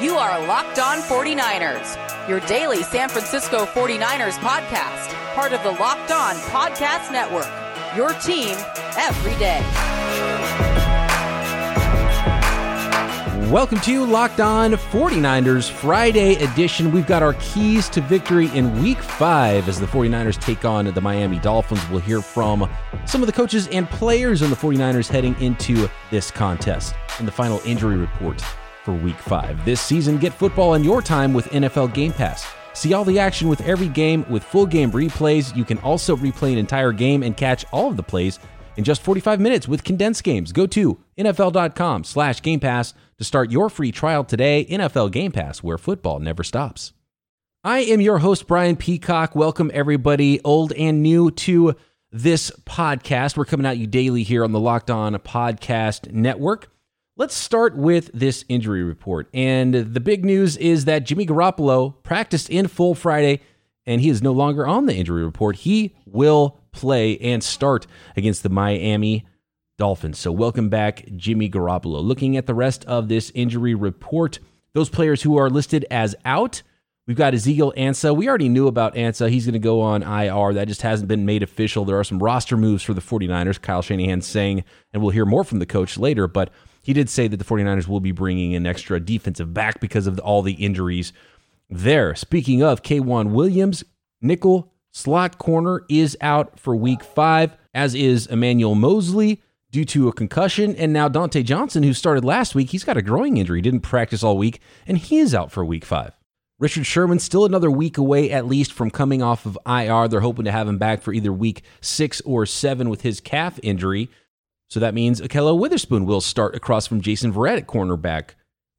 You are Locked On 49ers, your daily San Francisco 49ers podcast, part of the Locked On Podcast Network. Your team every day. Welcome to Locked On 49ers Friday edition. We've got our keys to victory in week five as the 49ers take on the Miami Dolphins. We'll hear from some of the coaches and players on the 49ers heading into this contest and the final injury report for week five. This season, get football in your time with NFL Game Pass. See all the action with every game with full game replays. You can also replay an entire game and catch all of the plays in just 45 minutes with condensed games. Go to NFL.com slash Game Pass to start your free trial today. NFL Game Pass, where football never stops. I am your host, Brian Peacock. Welcome, everybody, old and new, to this podcast. We're coming at you daily here on the Locked On Podcast Network. Let's start with this injury report. And the big news is that Jimmy Garoppolo practiced in full Friday and he is no longer on the injury report. He will play and start against the Miami Dolphins. So, welcome back, Jimmy Garoppolo. Looking at the rest of this injury report, those players who are listed as out, we've got Ezekiel Ansah. We already knew about Ansah. He's going to go on IR. That just hasn't been made official. There are some roster moves for the 49ers, Kyle Shanahan saying, and we'll hear more from the coach later, but he did say that the 49ers will be bringing an extra defensive back because of all the injuries there. Speaking of K'Waun Williams, nickel slot corner is out for week five, as is Emmanuel Moseley due to a concussion. And now Dontae Johnson, who started last week, he's got a groin injury, didn't practice all week, and he is out for week five. Richard Sherman still another week away at least from coming off of IR. They're hoping to have him back for either week six or seven with his calf injury. So that means Ahkello Witherspoon will start across from Jason Verrett at cornerback,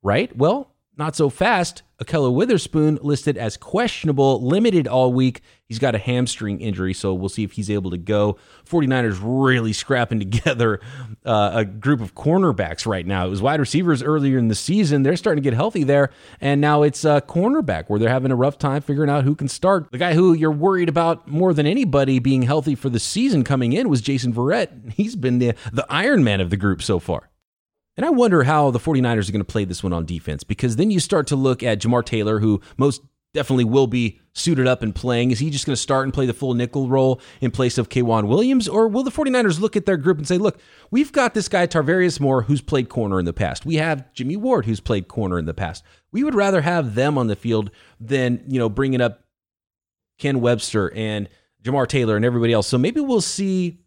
right? Well, not so fast. Ahkello Witherspoon listed as questionable, limited all week. He's got a hamstring injury, so we'll see if he's able to go. 49ers really scrapping together uh, a group of cornerbacks right now. It was wide receivers earlier in the season. They're starting to get healthy there, and now it's a cornerback where they're having a rough time figuring out who can start. The guy who you're worried about more than anybody being healthy for the season coming in was Jason Verrett. He's been the, the Iron Man of the group so far. And I wonder how the 49ers are going to play this one on defense because then you start to look at Jamar Taylor, who most definitely will be suited up and playing. Is he just going to start and play the full nickel role in place of K'Waun Williams? Or will the 49ers look at their group and say, look, we've got this guy, Tarvarius Moore, who's played corner in the past. We have Jimmy Ward, who's played corner in the past. We would rather have them on the field than, you know, bringing up Ken Webster and Jamar Taylor and everybody else. So maybe we'll see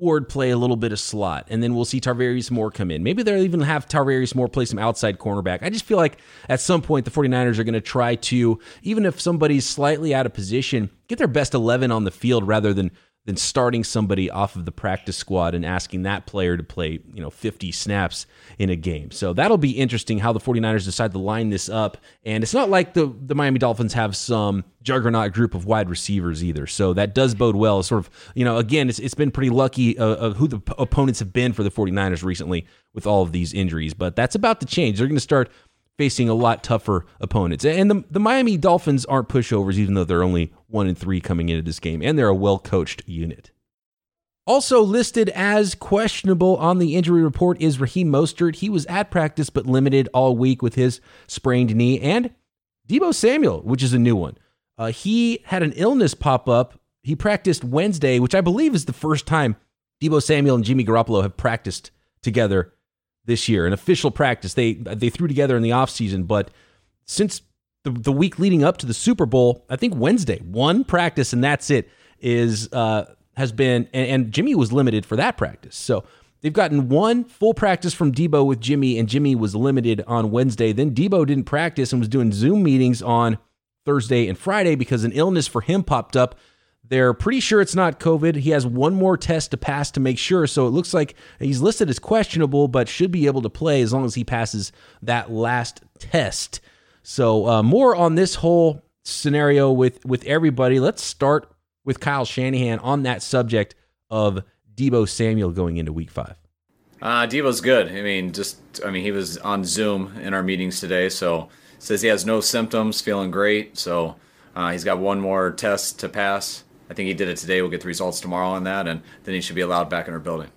Ward play a little bit of slot, and then we'll see Tarvarius Moore come in. Maybe they'll even have Tarvarius Moore play some outside cornerback. I just feel like at some point the 49ers are going to try to, even if somebody's slightly out of position, get their best 11 on the field rather than than starting somebody off of the practice squad and asking that player to play, you know, 50 snaps in a game. So that'll be interesting how the 49ers decide to line this up. And it's not like the, the Miami Dolphins have some juggernaut group of wide receivers either. So that does bode well. Sort of, you know, again, it's, it's been pretty lucky uh, of who the opponents have been for the 49ers recently with all of these injuries. But that's about to change. They're going to start facing a lot tougher opponents. And the, the Miami Dolphins aren't pushovers, even though they're only one and three coming into this game, and they're a well coached unit. Also listed as questionable on the injury report is Raheem Mostert. He was at practice but limited all week with his sprained knee, and Deebo Samuel, which is a new one. Uh, he had an illness pop up. He practiced Wednesday, which I believe is the first time Deebo Samuel and Jimmy Garoppolo have practiced together this year, an official practice. They they threw together in the offseason, but since the, the week leading up to the Super Bowl, I think Wednesday, one practice and that's it is uh, has been and, and Jimmy was limited for that practice. So they've gotten one full practice from Deebo with Jimmy, and Jimmy was limited on Wednesday. Then Deebo didn't practice and was doing Zoom meetings on Thursday and Friday because an illness for him popped up they're pretty sure it's not COVID. He has one more test to pass to make sure. So it looks like he's listed as questionable, but should be able to play as long as he passes that last test. So uh, more on this whole scenario with with everybody. Let's start with Kyle Shanahan on that subject of Deebo Samuel going into Week Five. Uh, Deebo's good. I mean, just I mean, he was on Zoom in our meetings today, so says he has no symptoms, feeling great. So uh, he's got one more test to pass I think he did it today. We'll get the results tomorrow on that, and then he should be allowed back in our building.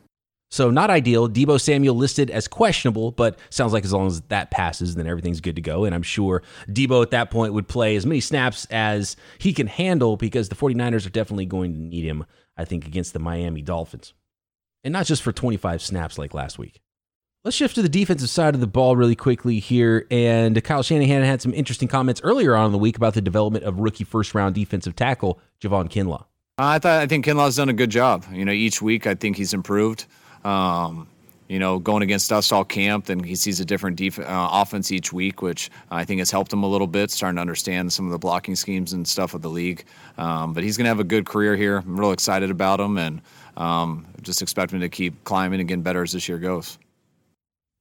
So not ideal. Deebo Samuel listed as questionable, but sounds like as long as that passes, then everything's good to go. And I'm sure Deebo at that point would play as many snaps as he can handle because the 49ers are definitely going to need him, I think, against the Miami Dolphins. And not just for 25 snaps like last week. Let's shift to the defensive side of the ball really quickly here. And Kyle Shanahan had some interesting comments earlier on in the week about the development of rookie first round defensive tackle Javon Kinlaw. I thought I think Kinlaw's done a good job. You know, each week I think he's improved. Um, you know, going against us all camp, then he sees a different def- uh, offense each week, which I think has helped him a little bit, starting to understand some of the blocking schemes and stuff of the league. Um, but he's going to have a good career here. I'm real excited about him, and um, just expect him to keep climbing and getting better as this year goes.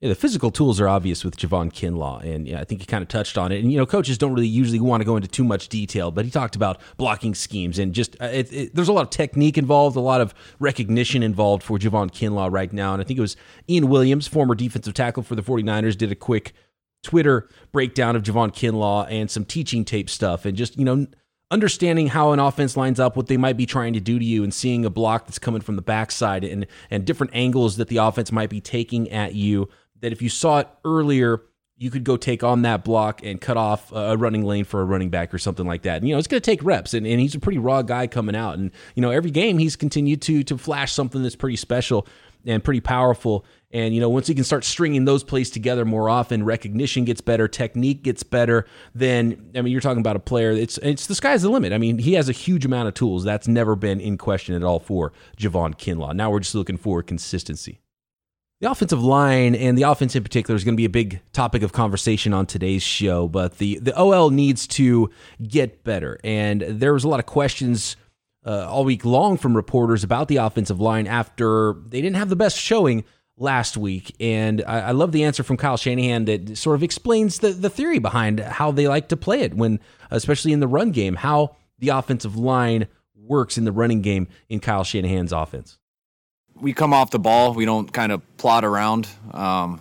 Yeah, the physical tools are obvious with Javon Kinlaw, and yeah, I think he kind of touched on it. And you know, coaches don't really usually want to go into too much detail, but he talked about blocking schemes and just uh, it, it, there's a lot of technique involved, a lot of recognition involved for Javon Kinlaw right now. And I think it was Ian Williams, former defensive tackle for the 49ers, did a quick Twitter breakdown of Javon Kinlaw and some teaching tape stuff, and just you know understanding how an offense lines up, what they might be trying to do to you, and seeing a block that's coming from the backside and and different angles that the offense might be taking at you that if you saw it earlier, you could go take on that block and cut off a running lane for a running back or something like that. And, you know, it's going to take reps, and, and he's a pretty raw guy coming out. And, you know, every game he's continued to to flash something that's pretty special and pretty powerful. And, you know, once he can start stringing those plays together more often, recognition gets better, technique gets better, then, I mean, you're talking about a player, it's, it's the sky's the limit. I mean, he has a huge amount of tools. That's never been in question at all for Javon Kinlaw. Now we're just looking for consistency. The offensive line and the offense in particular is going to be a big topic of conversation on today's show, but the, the OL needs to get better. And there was a lot of questions uh, all week long from reporters about the offensive line after they didn't have the best showing last week. And I, I love the answer from Kyle Shanahan that sort of explains the, the theory behind how they like to play it when, especially in the run game, how the offensive line works in the running game in Kyle Shanahan's offense we come off the ball. We don't kind of plot around. Um,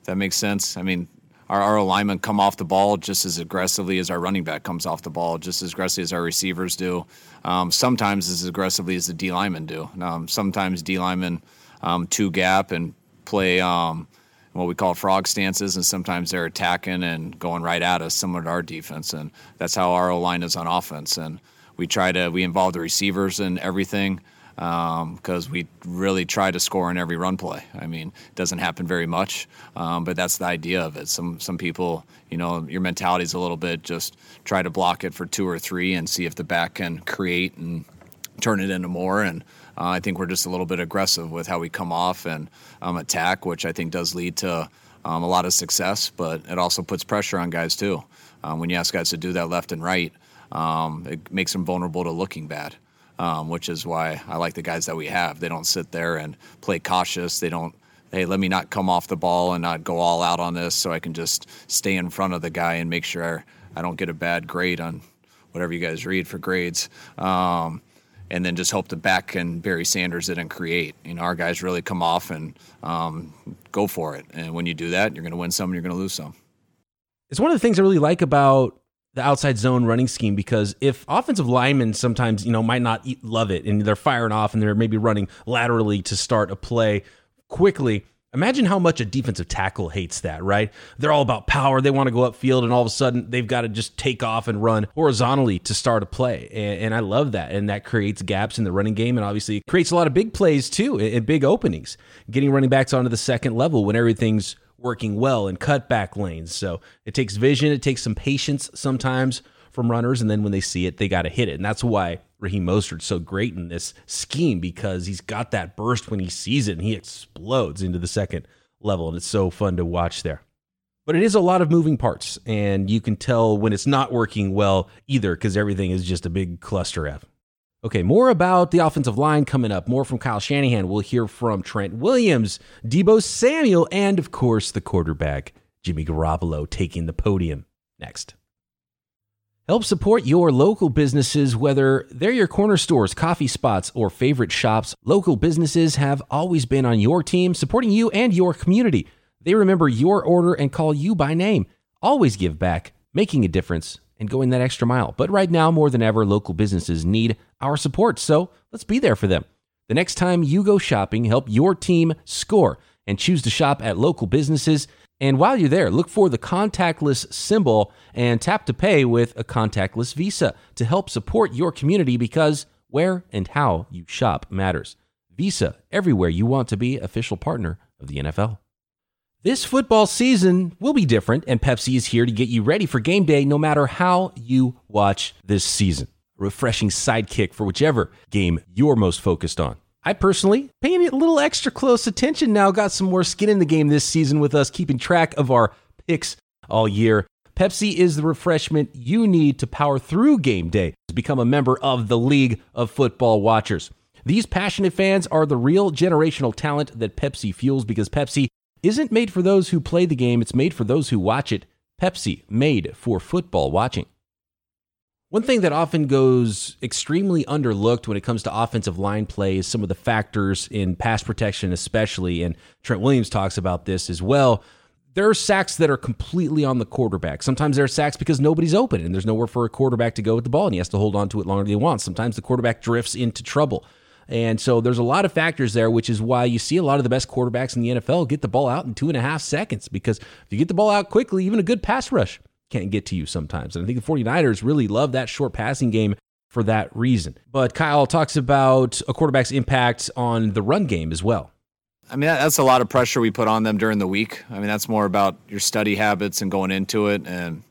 if that makes sense. I mean, our, our alignment come off the ball just as aggressively as our running back comes off the ball, just as aggressively as our receivers do. Um, sometimes as aggressively as the D linemen do. Um, sometimes D linemen um, two gap and play um, what we call frog stances, and sometimes they're attacking and going right at us, similar to our defense. And that's how our line is on offense. And we try to we involve the receivers in everything because um, we really try to score in every run play. I mean, it doesn't happen very much, um, but that's the idea of it. Some some people, you know, your mentality is a little bit just try to block it for two or three and see if the back can create and turn it into more. And uh, I think we're just a little bit aggressive with how we come off and um, attack, which I think does lead to um, a lot of success, but it also puts pressure on guys too. Um, when you ask guys to do that left and right, um, it makes them vulnerable to looking bad um, which is why I like the guys that we have. They don't sit there and play cautious. They don't, hey, let me not come off the ball and not go all out on this so I can just stay in front of the guy and make sure I don't get a bad grade on whatever you guys read for grades. Um, and then just hope the back and Barry Sanders and create. You know, our guys really come off and um, go for it. And when you do that, you're going to win some, and you're going to lose some. It's one of the things I really like about the outside zone running scheme because if offensive linemen sometimes you know might not eat, love it and they're firing off and they're maybe running laterally to start a play quickly imagine how much a defensive tackle hates that right? They're all about power. They want to go upfield and all of a sudden they've got to just take off and run horizontally to start a play. And, and i love that. And that creates gaps in the running game and obviously creates a lot of big plays too and big openings. Getting running backs onto the second level when everything's working well in cutback lanes. So it takes vision, it takes some patience sometimes from runners, and then when they see it, they got to hit it. And that's why Raheem Mostert's so great in this scheme because he's got that burst when he sees it and he explodes into the second level, and it's so fun to watch there. But it is a lot of moving parts, and you can tell when it's not working well either because everything is just a big cluster F. Okay, more about the offensive line coming up. More from Kyle Shanahan. We'll hear from Trent Williams, Deebo Samuel, and of course the quarterback, Jimmy Garoppolo, taking the podium next. Help support your local businesses, whether they're your corner stores, coffee spots, or favorite shops. Local businesses have always been on your team, supporting you and your community. They remember your order and call you by name. Always give back, making a difference and going that extra mile. But right now, more than ever, local businesses need our support. So let's be there for them. The next time you go shopping, help your team score and choose to shop at local businesses. And while you're there, look for the contactless symbol and tap to pay with a contactless Visa to help support your community because where and how you shop matters. Visa, everywhere you want to be, official partner of the NFL. This football season will be different, and Pepsi is here to get you ready for game day no matter how you watch this season. A refreshing sidekick for whichever game you're most focused on. I personally paying a little extra close attention now, got some more skin in the game this season with us keeping track of our picks all year. Pepsi is the refreshment you need to power through game day to become a member of the League of Football Watchers. These passionate fans are the real generational talent that Pepsi fuels because Pepsi isn't made for those who play the game, it's made for those who watch it. Pepsi, made for football watching. One thing that often goes extremely underlooked when it comes to offensive line play is some of the factors in pass protection, especially. And Trent Williams talks about this as well. There are sacks that are completely on the quarterback. Sometimes there are sacks because nobody's open and there's nowhere for a quarterback to go with the ball and he has to hold on to it longer than he wants. Sometimes the quarterback drifts into trouble. And so there's a lot of factors there, which is why you see a lot of the best quarterbacks in the NFL get the ball out in two and a half seconds. Because if you get the ball out quickly, even a good pass rush can't get to you sometimes. And I think the 49ers really love that short passing game for that reason. But Kyle talks about a quarterback's impact on the run game as well. I mean, that's a lot of pressure we put on them during the week. I mean, that's more about your study habits and going into it. And,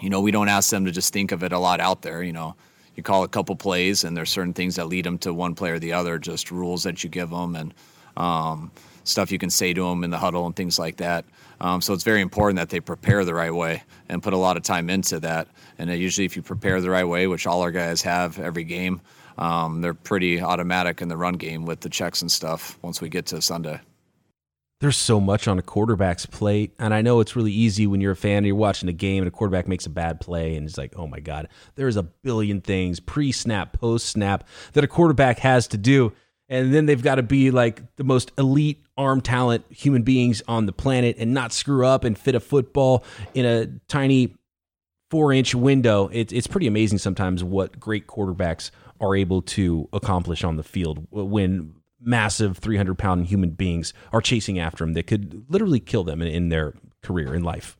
you know, we don't ask them to just think of it a lot out there. You know, you call a couple plays, and there's certain things that lead them to one play or the other, just rules that you give them and um, stuff you can say to them in the huddle and things like that. Um, so it's very important that they prepare the right way and put a lot of time into that. And usually, if you prepare the right way, which all our guys have every game, um, they're pretty automatic in the run game with the checks and stuff once we get to Sunday. There's so much on a quarterback's plate. And I know it's really easy when you're a fan and you're watching a game and a quarterback makes a bad play and it's like, oh my God, there's a billion things pre snap, post snap that a quarterback has to do and then they've got to be like the most elite arm talent human beings on the planet and not screw up and fit a football in a tiny four inch window. It's it's pretty amazing sometimes what great quarterbacks are able to accomplish on the field uh, when massive 300 pound human beings are chasing after them that could literally kill them in, in their career in life.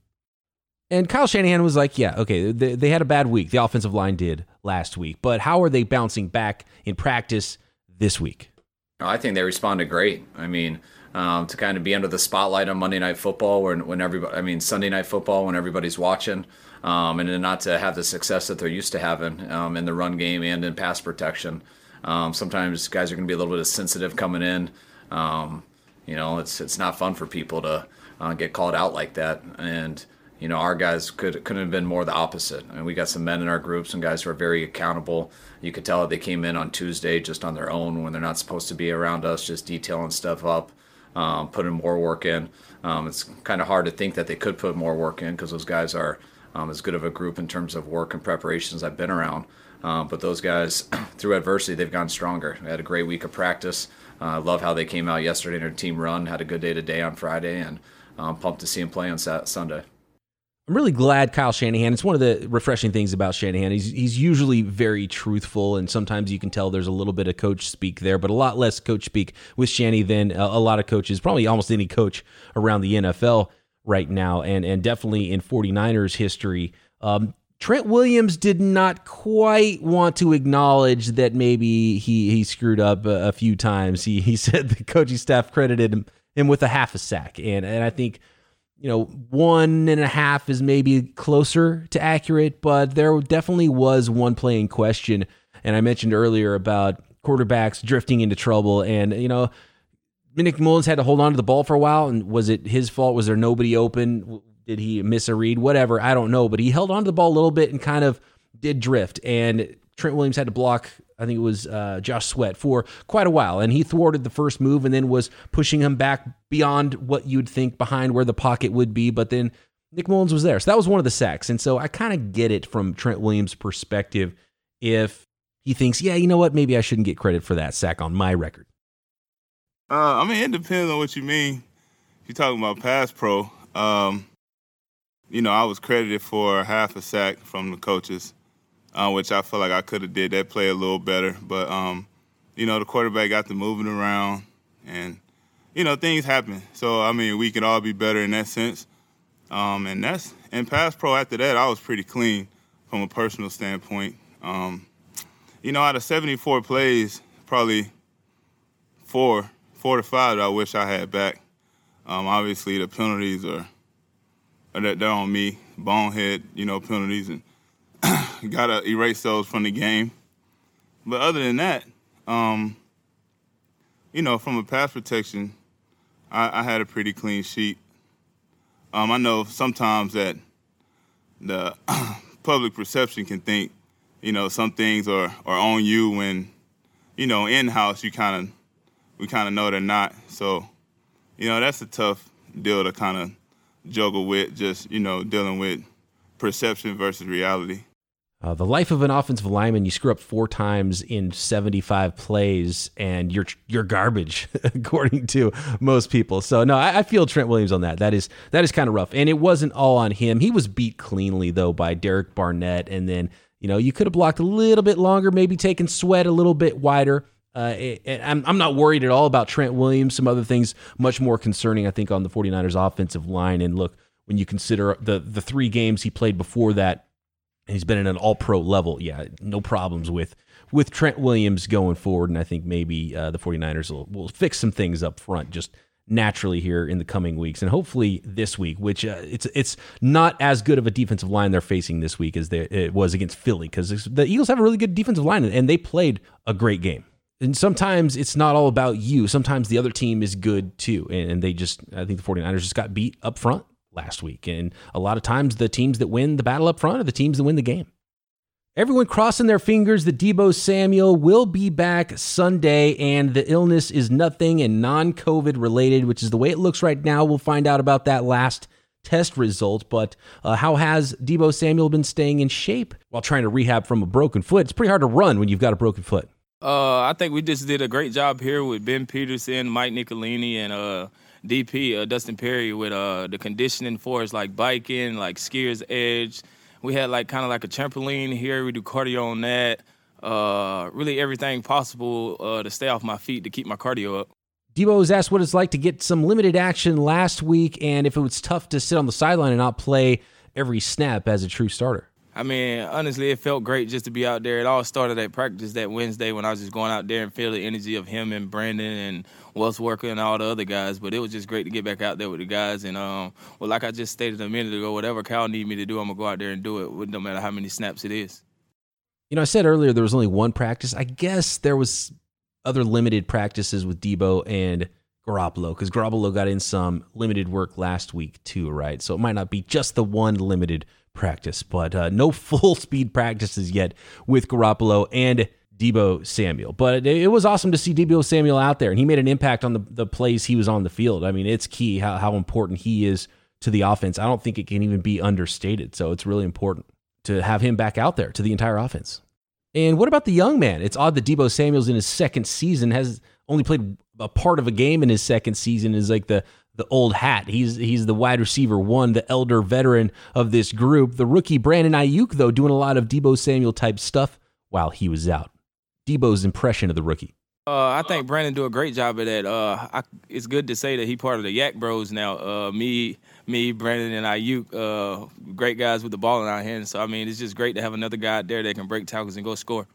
And Kyle Shanahan was like, yeah, okay, they, they had a bad week. The offensive line did last week, but how are they bouncing back in practice this week? I think they responded great. I mean, um, to kind of be under the spotlight on Monday Night Football, when when everybody, I mean Sunday Night Football, when everybody's watching, um, and then not to have the success that they're used to having um, in the run game and in pass protection. Um, sometimes guys are going to be a little bit sensitive coming in. Um, you know, it's it's not fun for people to uh, get called out like that, and you know, our guys could couldn't have been more the opposite. I mean, we got some men in our group, some guys who are very accountable. You could tell that they came in on Tuesday just on their own when they're not supposed to be around us, just detailing stuff up, um, putting more work in. Um, it's kind of hard to think that they could put more work in because those guys are um, as good of a group in terms of work and preparations I've been around. Um, but those guys, through adversity, they've gone stronger. They had a great week of practice. I uh, love how they came out yesterday in their team run, had a good day today on Friday, and um, pumped to see them play on Sunday. I'm really glad Kyle Shanahan. It's one of the refreshing things about Shanahan. He's he's usually very truthful, and sometimes you can tell there's a little bit of coach speak there, but a lot less coach speak with Shanny than a, a lot of coaches, probably almost any coach around the NFL right now, and and definitely in 49ers history. Um, Trent Williams did not quite want to acknowledge that maybe he he screwed up a, a few times. He he said the coaching staff credited him, him with a half a sack, and and I think you know, one and a half is maybe closer to accurate, but there definitely was one play in question. And I mentioned earlier about quarterbacks drifting into trouble. And, you know, Nick Mullens had to hold on to the ball for a while. And was it his fault? Was there nobody open? Did he miss a read? Whatever. I don't know. But he held on to the ball a little bit and kind of did drift. And Trent Williams had to block I think it was uh, Josh Sweat for quite a while, and he thwarted the first move and then was pushing him back beyond what you'd think behind where the pocket would be. But then Nick Mullens was there, so that was one of the sacks, and so I kind of get it from Trent Williams' perspective if he thinks, yeah, you know what, maybe I shouldn't get credit for that sack on my record. Uh, I mean, it depends on what you mean. If you're talking about pass pro, um, you know, I was credited for half a sack from the coaches uh, which I feel like I could have did that play a little better. But um, you know, the quarterback got the moving around, and you know, things happen. So I mean, we could all be better in that sense. Um, and that's and pass pro after that, I was pretty clean from a personal standpoint. Um, you know, out of 74 plays, probably four, four to five I wish I had back. Um, obviously, the penalties are, are they're on me, bonehead, you know, penalties, and gotta erase those from the game. But other than that, um, you know, from a pass protection, I, I had a pretty clean sheet. Um, I know sometimes that the public perception can think, you know, some things are, are on you when, you know, in house you kind of we kind of know they're not. So, you know, that's a tough deal to kind of juggle with, just you know, dealing with perception versus reality. Uh, the life of an offensive lineman, you screw up four times in 75 plays, and you're you're garbage, according to most people. So no, I, I, feel Trent Williams on that. That is that is kind of rough, and it wasn't all on him. He was beat cleanly though by Derek Barnett, and then you know you could have blocked a little bit longer, maybe taken sweat a little bit wider. Uh, I'm, I'm not worried at all about Trent Williams. Some other things much more concerning, I think, on the 49ers offensive line. And look, when you consider the the three games he played before that he's been at an all pro level. Yeah, no problems with with Trent Williams going forward. And I think maybe uh, the 49ers will, will fix some things up front just naturally here in the coming weeks. And hopefully this week, which uh, it's it's not as good of a defensive line they're facing this week as they, it was against Philly because the Eagles have a really good defensive line and they played a great game. And sometimes it's not all about you. Sometimes the other team is good too. And they just, I think the 49ers just got beat up front last week. And a lot of times, the teams that win the battle up front are the teams that win the game. Everyone crossing their fingers that Deebo Samuel will be back Sunday and the illness is nothing and non COVID related, which is the way it looks right now. We'll find out about that last test result. But uh, how has Deebo Samuel been staying in shape while trying to rehab from a broken foot? It's pretty hard to run when you've got a broken foot. Uh, I think we just did a great job here with Ben Peterson, Mike Nicolini, and uh, DP uh, Dustin Perry with uh, the conditioning for us, like biking, like skier's edge. We had like kind of like a trampoline here. We do cardio on that. Uh, really everything possible uh, to stay off my feet to keep my cardio up. Deebo was asked what it's like to get some limited action last week, and if it was tough to sit on the sideline and not play every snap as a true starter. I mean, honestly, it felt great just to be out there. It all started at practice that Wednesday when I was just going out there and feel the energy of him and Brandon and Wes Welker and all the other guys. But it was just great to get back out there with the guys. And um, well, like I just stated a minute ago, whatever Cal need me to do, I'm gonna go out there and do it, no matter how many snaps it is. You know, I said earlier there was only one practice. I guess there was other limited practices with Deebo and Garoppolo because Garoppolo got in some limited work last week too, right? So it might not be just the one limited practice, but uh, no full speed practices yet with Garoppolo and Deebo Samuel. But it, was awesome to see Deebo Samuel out there, and he made an impact on the, the plays he was on the field. I mean, it's key how, how important he is to the offense. I don't think it can even be understated. So it's really important to have him back out there to the entire offense. And what about the young man? It's odd that Deebo Samuel's in his second season has only played a part of a game in his second season is like the the old hat. He's he's the wide receiver one, the elder veteran of this group. The rookie Brandon Aiyuk, though, doing a lot of Deebo Samuel type stuff while he was out. Deebo's impression of the rookie. Uh, I think Brandon do a great job of that. Uh, I, it's good to say that he part of the YAC Bros now. Uh, me, me, Brandon, and Aiyuk, uh, great guys with the ball in our hands. So I mean, it's just great to have another guy out there that can break tackles and go score.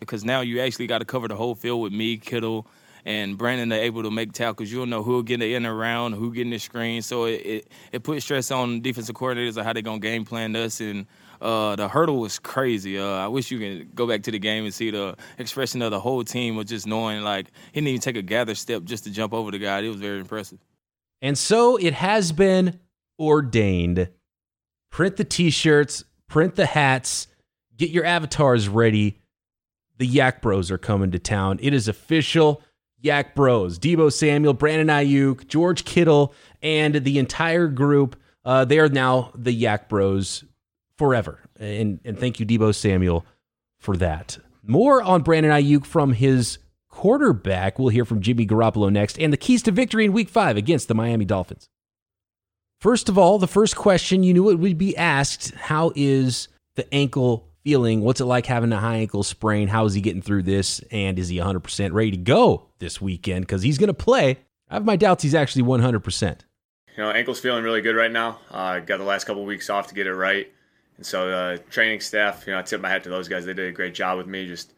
Because now you actually got to cover the whole field with me, Kittle, and Brandon are able to make tackles. You'll know who'll get in and around, who getting the screen. So it, it, it puts stress on defensive coordinators of how they're gonna game plan us. And uh, the hurdle was crazy. Uh, I wish you could go back to the game and see the expression of the whole team was just knowing like he didn't even take a gather step just to jump over the guy. It was very impressive. And so it has been ordained. Print the t-shirts, print the hats, get your avatars ready. The YAC Bros are coming to town. It is official. YAC Bros, Deebo Samuel, Brandon Aiyuk, George Kittle, and the entire group. Uh, they are now the YAC Bros forever. And, and thank you, Deebo Samuel, for that. More on Brandon Aiyuk from his quarterback. We'll hear from Jimmy Garoppolo next, and the keys to victory in week five against the Miami Dolphins. First of all, the first question you knew it would be asked How is the ankle feeling? What's it like having a high ankle sprain? How is he getting through this? And is he 100% ready to go this weekend? Because he's going to play. I have my doubts he's actually 100%. You know, ankle's feeling really good right now. I uh, got the last couple of weeks off to get it right. And so the training staff, you know, I tip my hat to those guys. They did a great job with me, just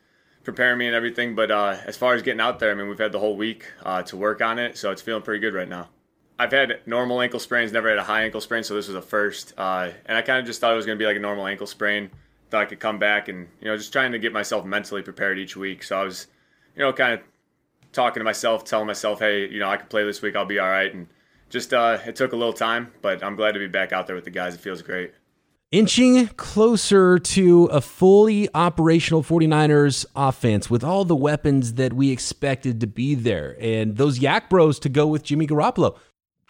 preparing me and everything. But uh, as far as getting out there, I mean, we've had the whole week uh, to work on it, so it's feeling pretty good right now. I've had normal ankle sprains, never had a high ankle sprain, so this was a first. Uh, and I kind of just thought it was going to be like a normal ankle sprain. Thought I could come back and, you know, just trying to get myself mentally prepared each week. So I was, you know, kind of talking to myself, telling myself, hey, you know, I can play this week, I'll be all right. And just, uh, it took a little time, but I'm glad to be back out there with the guys. It feels great. Inching closer to a fully operational 49ers offense with all the weapons that we expected to be there and those YAC bros to go with Jimmy Garoppolo.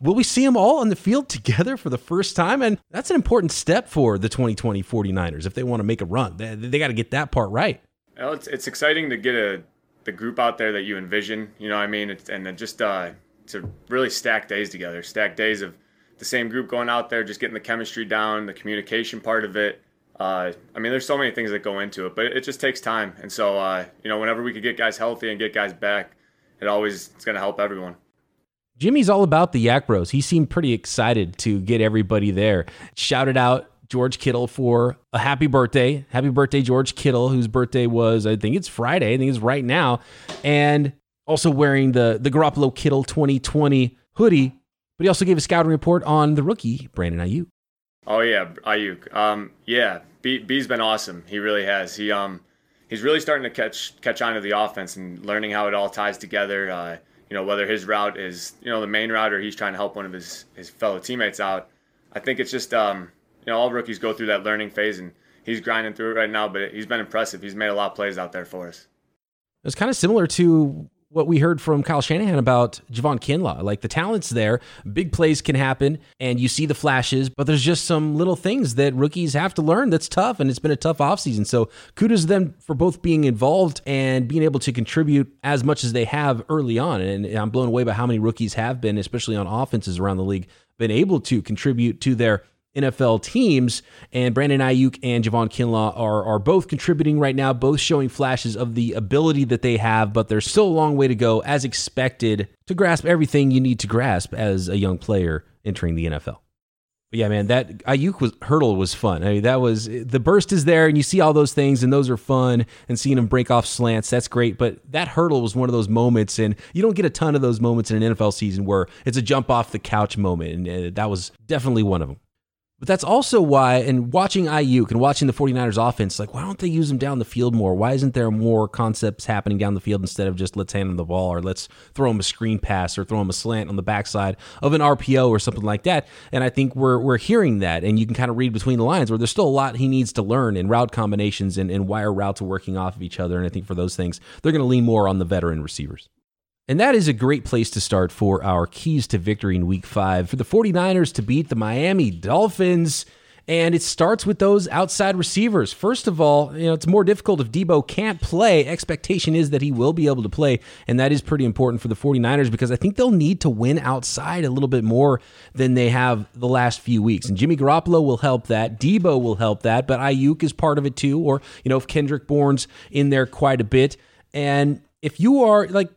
Will we see them all on the field together for the first time? And that's an important step for the 2020 49ers if they want to make a run. They, they got to get that part right. Well, it's, it's exciting to get a the group out there that you envision. You know I mean? It's, and just uh, to really stack days together, stack days of the same group going out there, just getting the chemistry down, the communication part of it. Uh, I mean, there's so many things that go into it, but it just takes time. And so, uh, you know, whenever we could get guys healthy and get guys back, it always it's going to help everyone. Jimmy's all about the YAC Bros. He seemed pretty excited to get everybody there. Shouted out George Kittle for a happy birthday. Happy birthday, George Kittle, whose birthday was, I think it's Friday. I think it's right now. And also wearing the, the Garoppolo Kittle 2020 hoodie. But he also gave a scouting report on the rookie, Brandon Aiyuk. Oh, yeah, Aiyuk. Um, yeah, B, B's been awesome. He really has. He um, He's really starting to catch catch on to the offense and learning how it all ties together. Uh, you know, whether his route is, you know, the main route or he's trying to help one of his, his fellow teammates out. I think it's just, um, you know, all rookies go through that learning phase and he's grinding through it right now, but he's been impressive. He's made a lot of plays out there for us. It's kind of similar to what we heard from Kyle Shanahan about Javon Kinlaw. Like the talent's there, big plays can happen, and you see the flashes, but there's just some little things that rookies have to learn that's tough, and it's been a tough offseason. So kudos to them for both being involved and being able to contribute as much as they have early on. And I'm blown away by how many rookies have been, especially on offenses around the league, been able to contribute to their NFL teams. And Brandon Aiyuk and Javon Kinlaw are, are both contributing right now, both showing flashes of the ability that they have, but there's still a long way to go, as expected, to grasp everything you need to grasp as a young player entering the NFL. But yeah, man, that Aiyuk was hurdle was fun. I mean, that was the burst is there, and you see all those things, and those are fun. And seeing him break off slants, that's great. But that hurdle was one of those moments, and you don't get a ton of those moments in an NFL season where it's a jump off the couch moment, and uh, that was definitely one of them. But that's also why, and watching Aiyuk and watching the 49ers offense, like, why don't they use him down the field more? Why isn't there more concepts happening down the field instead of just let's hand him the ball or let's throw him a screen pass or throw him a slant on the backside of an RPO or something like that? And I think we're, we're hearing that, and you can kind of read between the lines where there's still a lot he needs to learn in route combinations and, and why our routes are working off of each other. And I think for those things, they're going to lean more on the veteran receivers. And that is a great place to start for our keys to victory in week five for the 49ers to beat the Miami Dolphins. And it starts with those outside receivers. First of all, you know, it's more difficult if Deebo can't play. Expectation is that he will be able to play. And that is pretty important for the 49ers because I think they'll need to win outside a little bit more than they have the last few weeks. And Jimmy Garoppolo will help that. Deebo will help that. But Aiyuk is part of it too. Or, you know, if Kendrick Bourne's in there quite a bit. And if you are like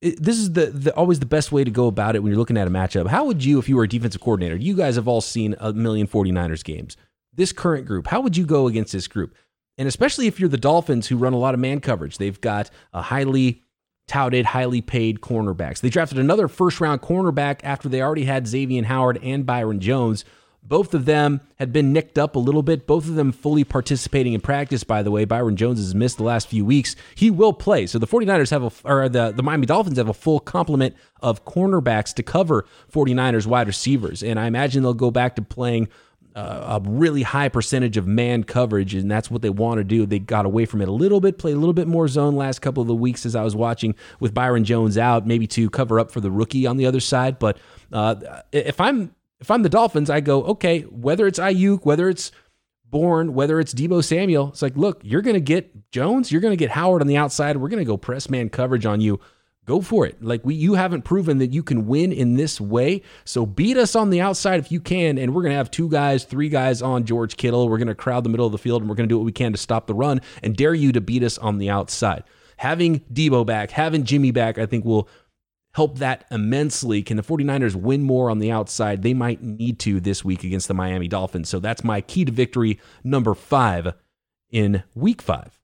this is the, the, always the best way to go about it when you're looking at a matchup. How would you, if you were a defensive coordinator, you guys have all seen a million 49ers games, this current group, how would you go against this group? And especially if you're the Dolphins who run a lot of man coverage, they've got a highly touted, highly paid cornerbacks. They drafted another first round cornerback after they already had Xavier Howard and Byron Jones. Both of them had been nicked up a little bit. Both of them fully participating in practice, by the way. Byron Jones has missed the last few weeks. He will play. So the 49ers have a, or the, the Miami Dolphins have a full complement of cornerbacks to cover 49ers wide receivers. And I imagine they'll go back to playing uh, a really high percentage of man coverage, and that's what they want to do. They got away from it a little bit, played a little bit more zone last couple of the weeks as I was watching with Byron Jones out, maybe to cover up for the rookie on the other side. But uh, if I'm if I'm the Dolphins, I go, okay, whether it's Aiyuk, whether it's Bourne, whether it's Deebo Samuel, it's like, look, you're going to get Jones, you're going to get Howard on the outside. We're going to go press man coverage on you. go for it. Like we you haven't proven that you can win in this way. So beat us on the outside if you can. And we're gonna have two guys, three guys on George Kittle. We're gonna crowd the middle of the field and we're gonna do what we can to stop the run and dare you to beat us on the outside. Having Deebo back, having Jimmy back, I think will help that immensely. Can the 49ers win more on the outside? They might need to this week against the Miami Dolphins. So that's my key to victory number five in week five.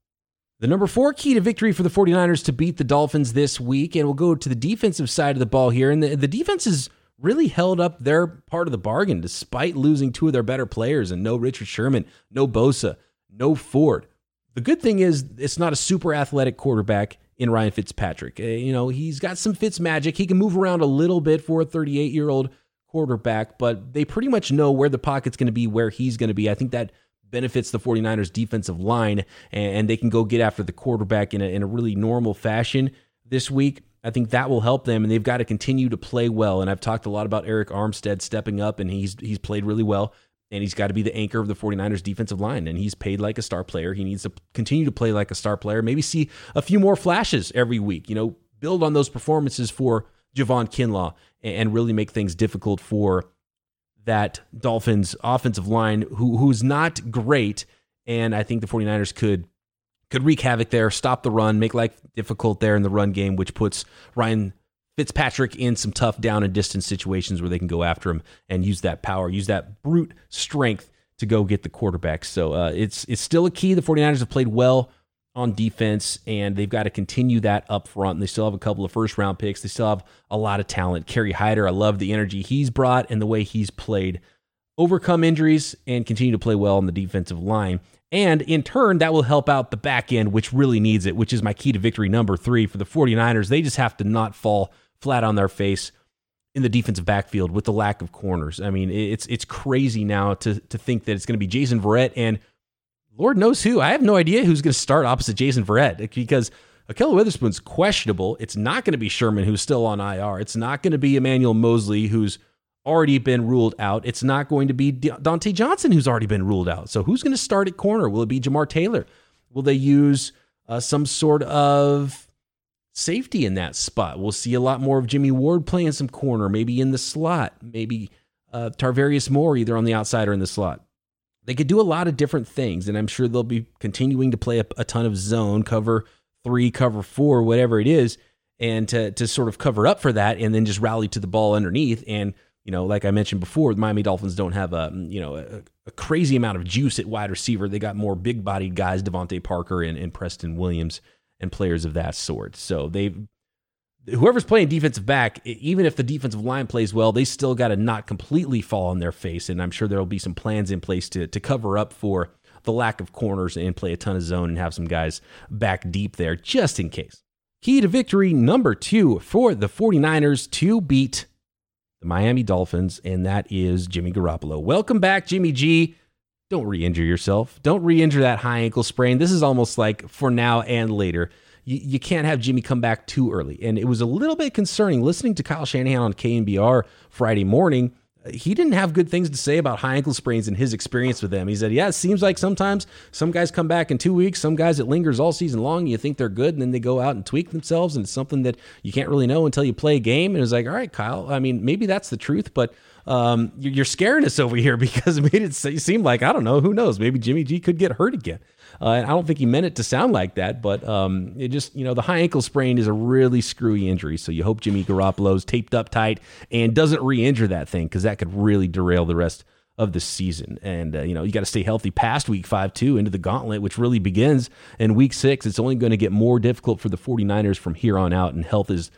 The number four key to victory for the 49ers to beat the Dolphins this week, and we'll go to the defensive side of the ball here. And the, the defense has really held up their part of the bargain despite losing two of their better players and no Richard Sherman, no Bosa, no Ford. The good thing is it's not a super athletic quarterback in Ryan Fitzpatrick. Uh, you know, he's got some Fitz magic. He can move around a little bit for a 38 year old quarterback, but they pretty much know where the pocket's going to be, where he's going to be. I think that benefits the 49ers defensive line and they can go get after the quarterback in a, in a really normal fashion this week. I think that will help them and they've got to continue to play well. And I've talked a lot about Arik Armstead stepping up and he's he's played really well and he's got to be the anchor of the 49ers defensive line and he's paid like a star player. He needs to continue to play like a star player. Maybe see a few more flashes every week, you know, build on those performances for Javon Kinlaw and really make things difficult for that Dolphins offensive line who who's not great and I think the 49ers could could wreak havoc there, stop the run, make life difficult there in the run game which puts Ryan Fitzpatrick in some tough down and distance situations where they can go after him and use that power, use that brute strength to go get the quarterback. So uh, it's it's still a key. The 49ers have played well on defense, and they've got to continue that up front. And they still have a couple of first round picks. They still have a lot of talent. Kerry Hyder, I love the energy he's brought and the way he's played. Overcome injuries and continue to play well on the defensive line. And in turn, that will help out the back end, which really needs it, which is my key to victory number three for the 49ers. They just have to not fall flat on their face in the defensive backfield with the lack of corners. I mean, it's it's crazy now to to think that it's going to be Jason Verrett and Lord knows who. I have no idea who's going to start opposite Jason Verrett because Ahkello Witherspoon's questionable. It's not going to be Sherman, who's still on IR. It's not going to be Emmanuel Moseley who's already been ruled out. It's not going to be Dontae Johnson, who's already been ruled out. So who's going to start at corner? Will it be Jamar Taylor? Will they use uh, some sort of safety in that spot? We'll see a lot more of Jimmy Ward playing some corner, maybe in the slot, maybe uh, Tarvarius Moore either on the outside or in the slot they could do a lot of different things, and I'm sure they'll be continuing to play a, a ton of zone, cover three, cover four, whatever it is, and to to sort of cover up for that, and then just rally to the ball underneath. And you know, like I mentioned before, the Miami Dolphins don't have a you know a, a crazy amount of juice at wide receiver. They got more big bodied guys, DeVante Parker and, and Preston Williams, and players of that sort. So they've whoever's playing defensive back, even if the defensive line plays well, they still got to not completely fall on their face. And I'm sure there'll be some plans in place to to cover up for the lack of corners and play a ton of zone and have some guys back deep there just in case. Key to victory number two for the 49ers to beat the Miami Dolphins, and that is Jimmy Garoppolo. Welcome back, Jimmy G. Don't re injure yourself. Don't re injure that high ankle sprain. This is almost like for now and later you, you can't have Jimmy come back too early. And it was a little bit concerning listening to Kyle Shanahan on KNBR Friday morning. He didn't have good things to say about high ankle sprains and his experience with them. He said, Yeah, it seems like sometimes some guys come back in two weeks, some guys it lingers all season long. You think they're good, and then they go out and tweak themselves, and it's something that you can't really know until you play a game. And it was like, All right, Kyle, I mean, maybe that's the truth, but um, you're scaring us over here because it made it seem like, I don't know, who knows, maybe Jimmy G could get hurt again. Uh, and I don't think he meant it to sound like that, but um, it just, you know, the high ankle sprain is a really screwy injury. So you hope Jimmy Garoppolo's taped up tight and doesn't re injure that thing because that could really derail the rest of the season. And, uh, you know, you got to stay healthy past week five, too, into the gauntlet, which really begins in week six. It's only going to get more difficult for the 49ers from here on out. And health has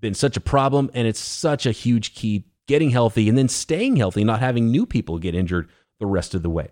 been such a problem, and it's such a huge key getting healthy and then staying healthy, not having new people get injured the rest of the way.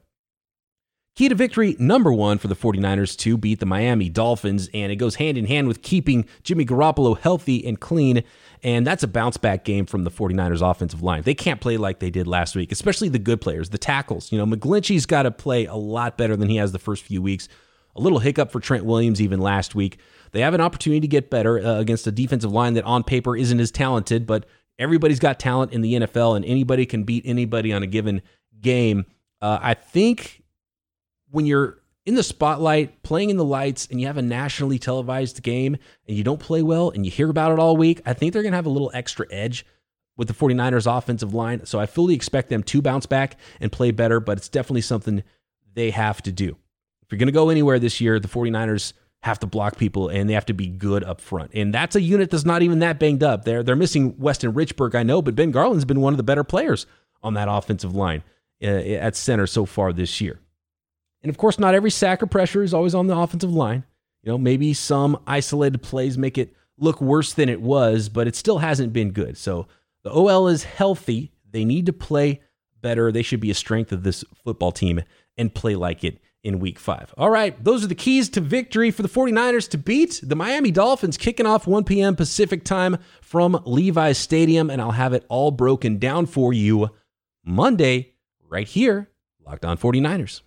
Key to victory number one for the 49ers to beat the Miami Dolphins, and it goes hand in hand with keeping Jimmy Garoppolo healthy and clean. And that's a bounce back game from the 49ers offensive line. They can't play like they did last week, especially the good players, the tackles. You know, McGlinchey's got to play a lot better than he has the first few weeks. A little hiccup for Trent Williams even last week. They have an opportunity to get better uh, against a defensive line that on paper isn't as talented, but everybody's got talent in the NFL and anybody can beat anybody on a given game. Uh, I think when you're in the spotlight, playing in the lights, and you have a nationally televised game and you don't play well and you hear about it all week, I think they're going to have a little extra edge with the 49ers offensive line. So I fully expect them to bounce back and play better, but it's definitely something they have to do. If you're going to go anywhere this year, the 49ers have to block people and they have to be good up front. And that's a unit that's not even that banged up. They're, they're missing Weston Richburg, I know, but Ben Garland's been one of the better players on that offensive line uh, at center so far this year. And of course, not every sack or pressure is always on the offensive line. You know, maybe some isolated plays make it look worse than it was, but it still hasn't been good. So the OL is healthy. They need to play better. They should be a strength of this football team and play like it in week five. All right, those are the keys to victory for the 49ers to beat the Miami Dolphins, kicking off 1 p.m. Pacific time from Levi's Stadium. And I'll have it all broken down for you Monday right here, Locked On 49ers.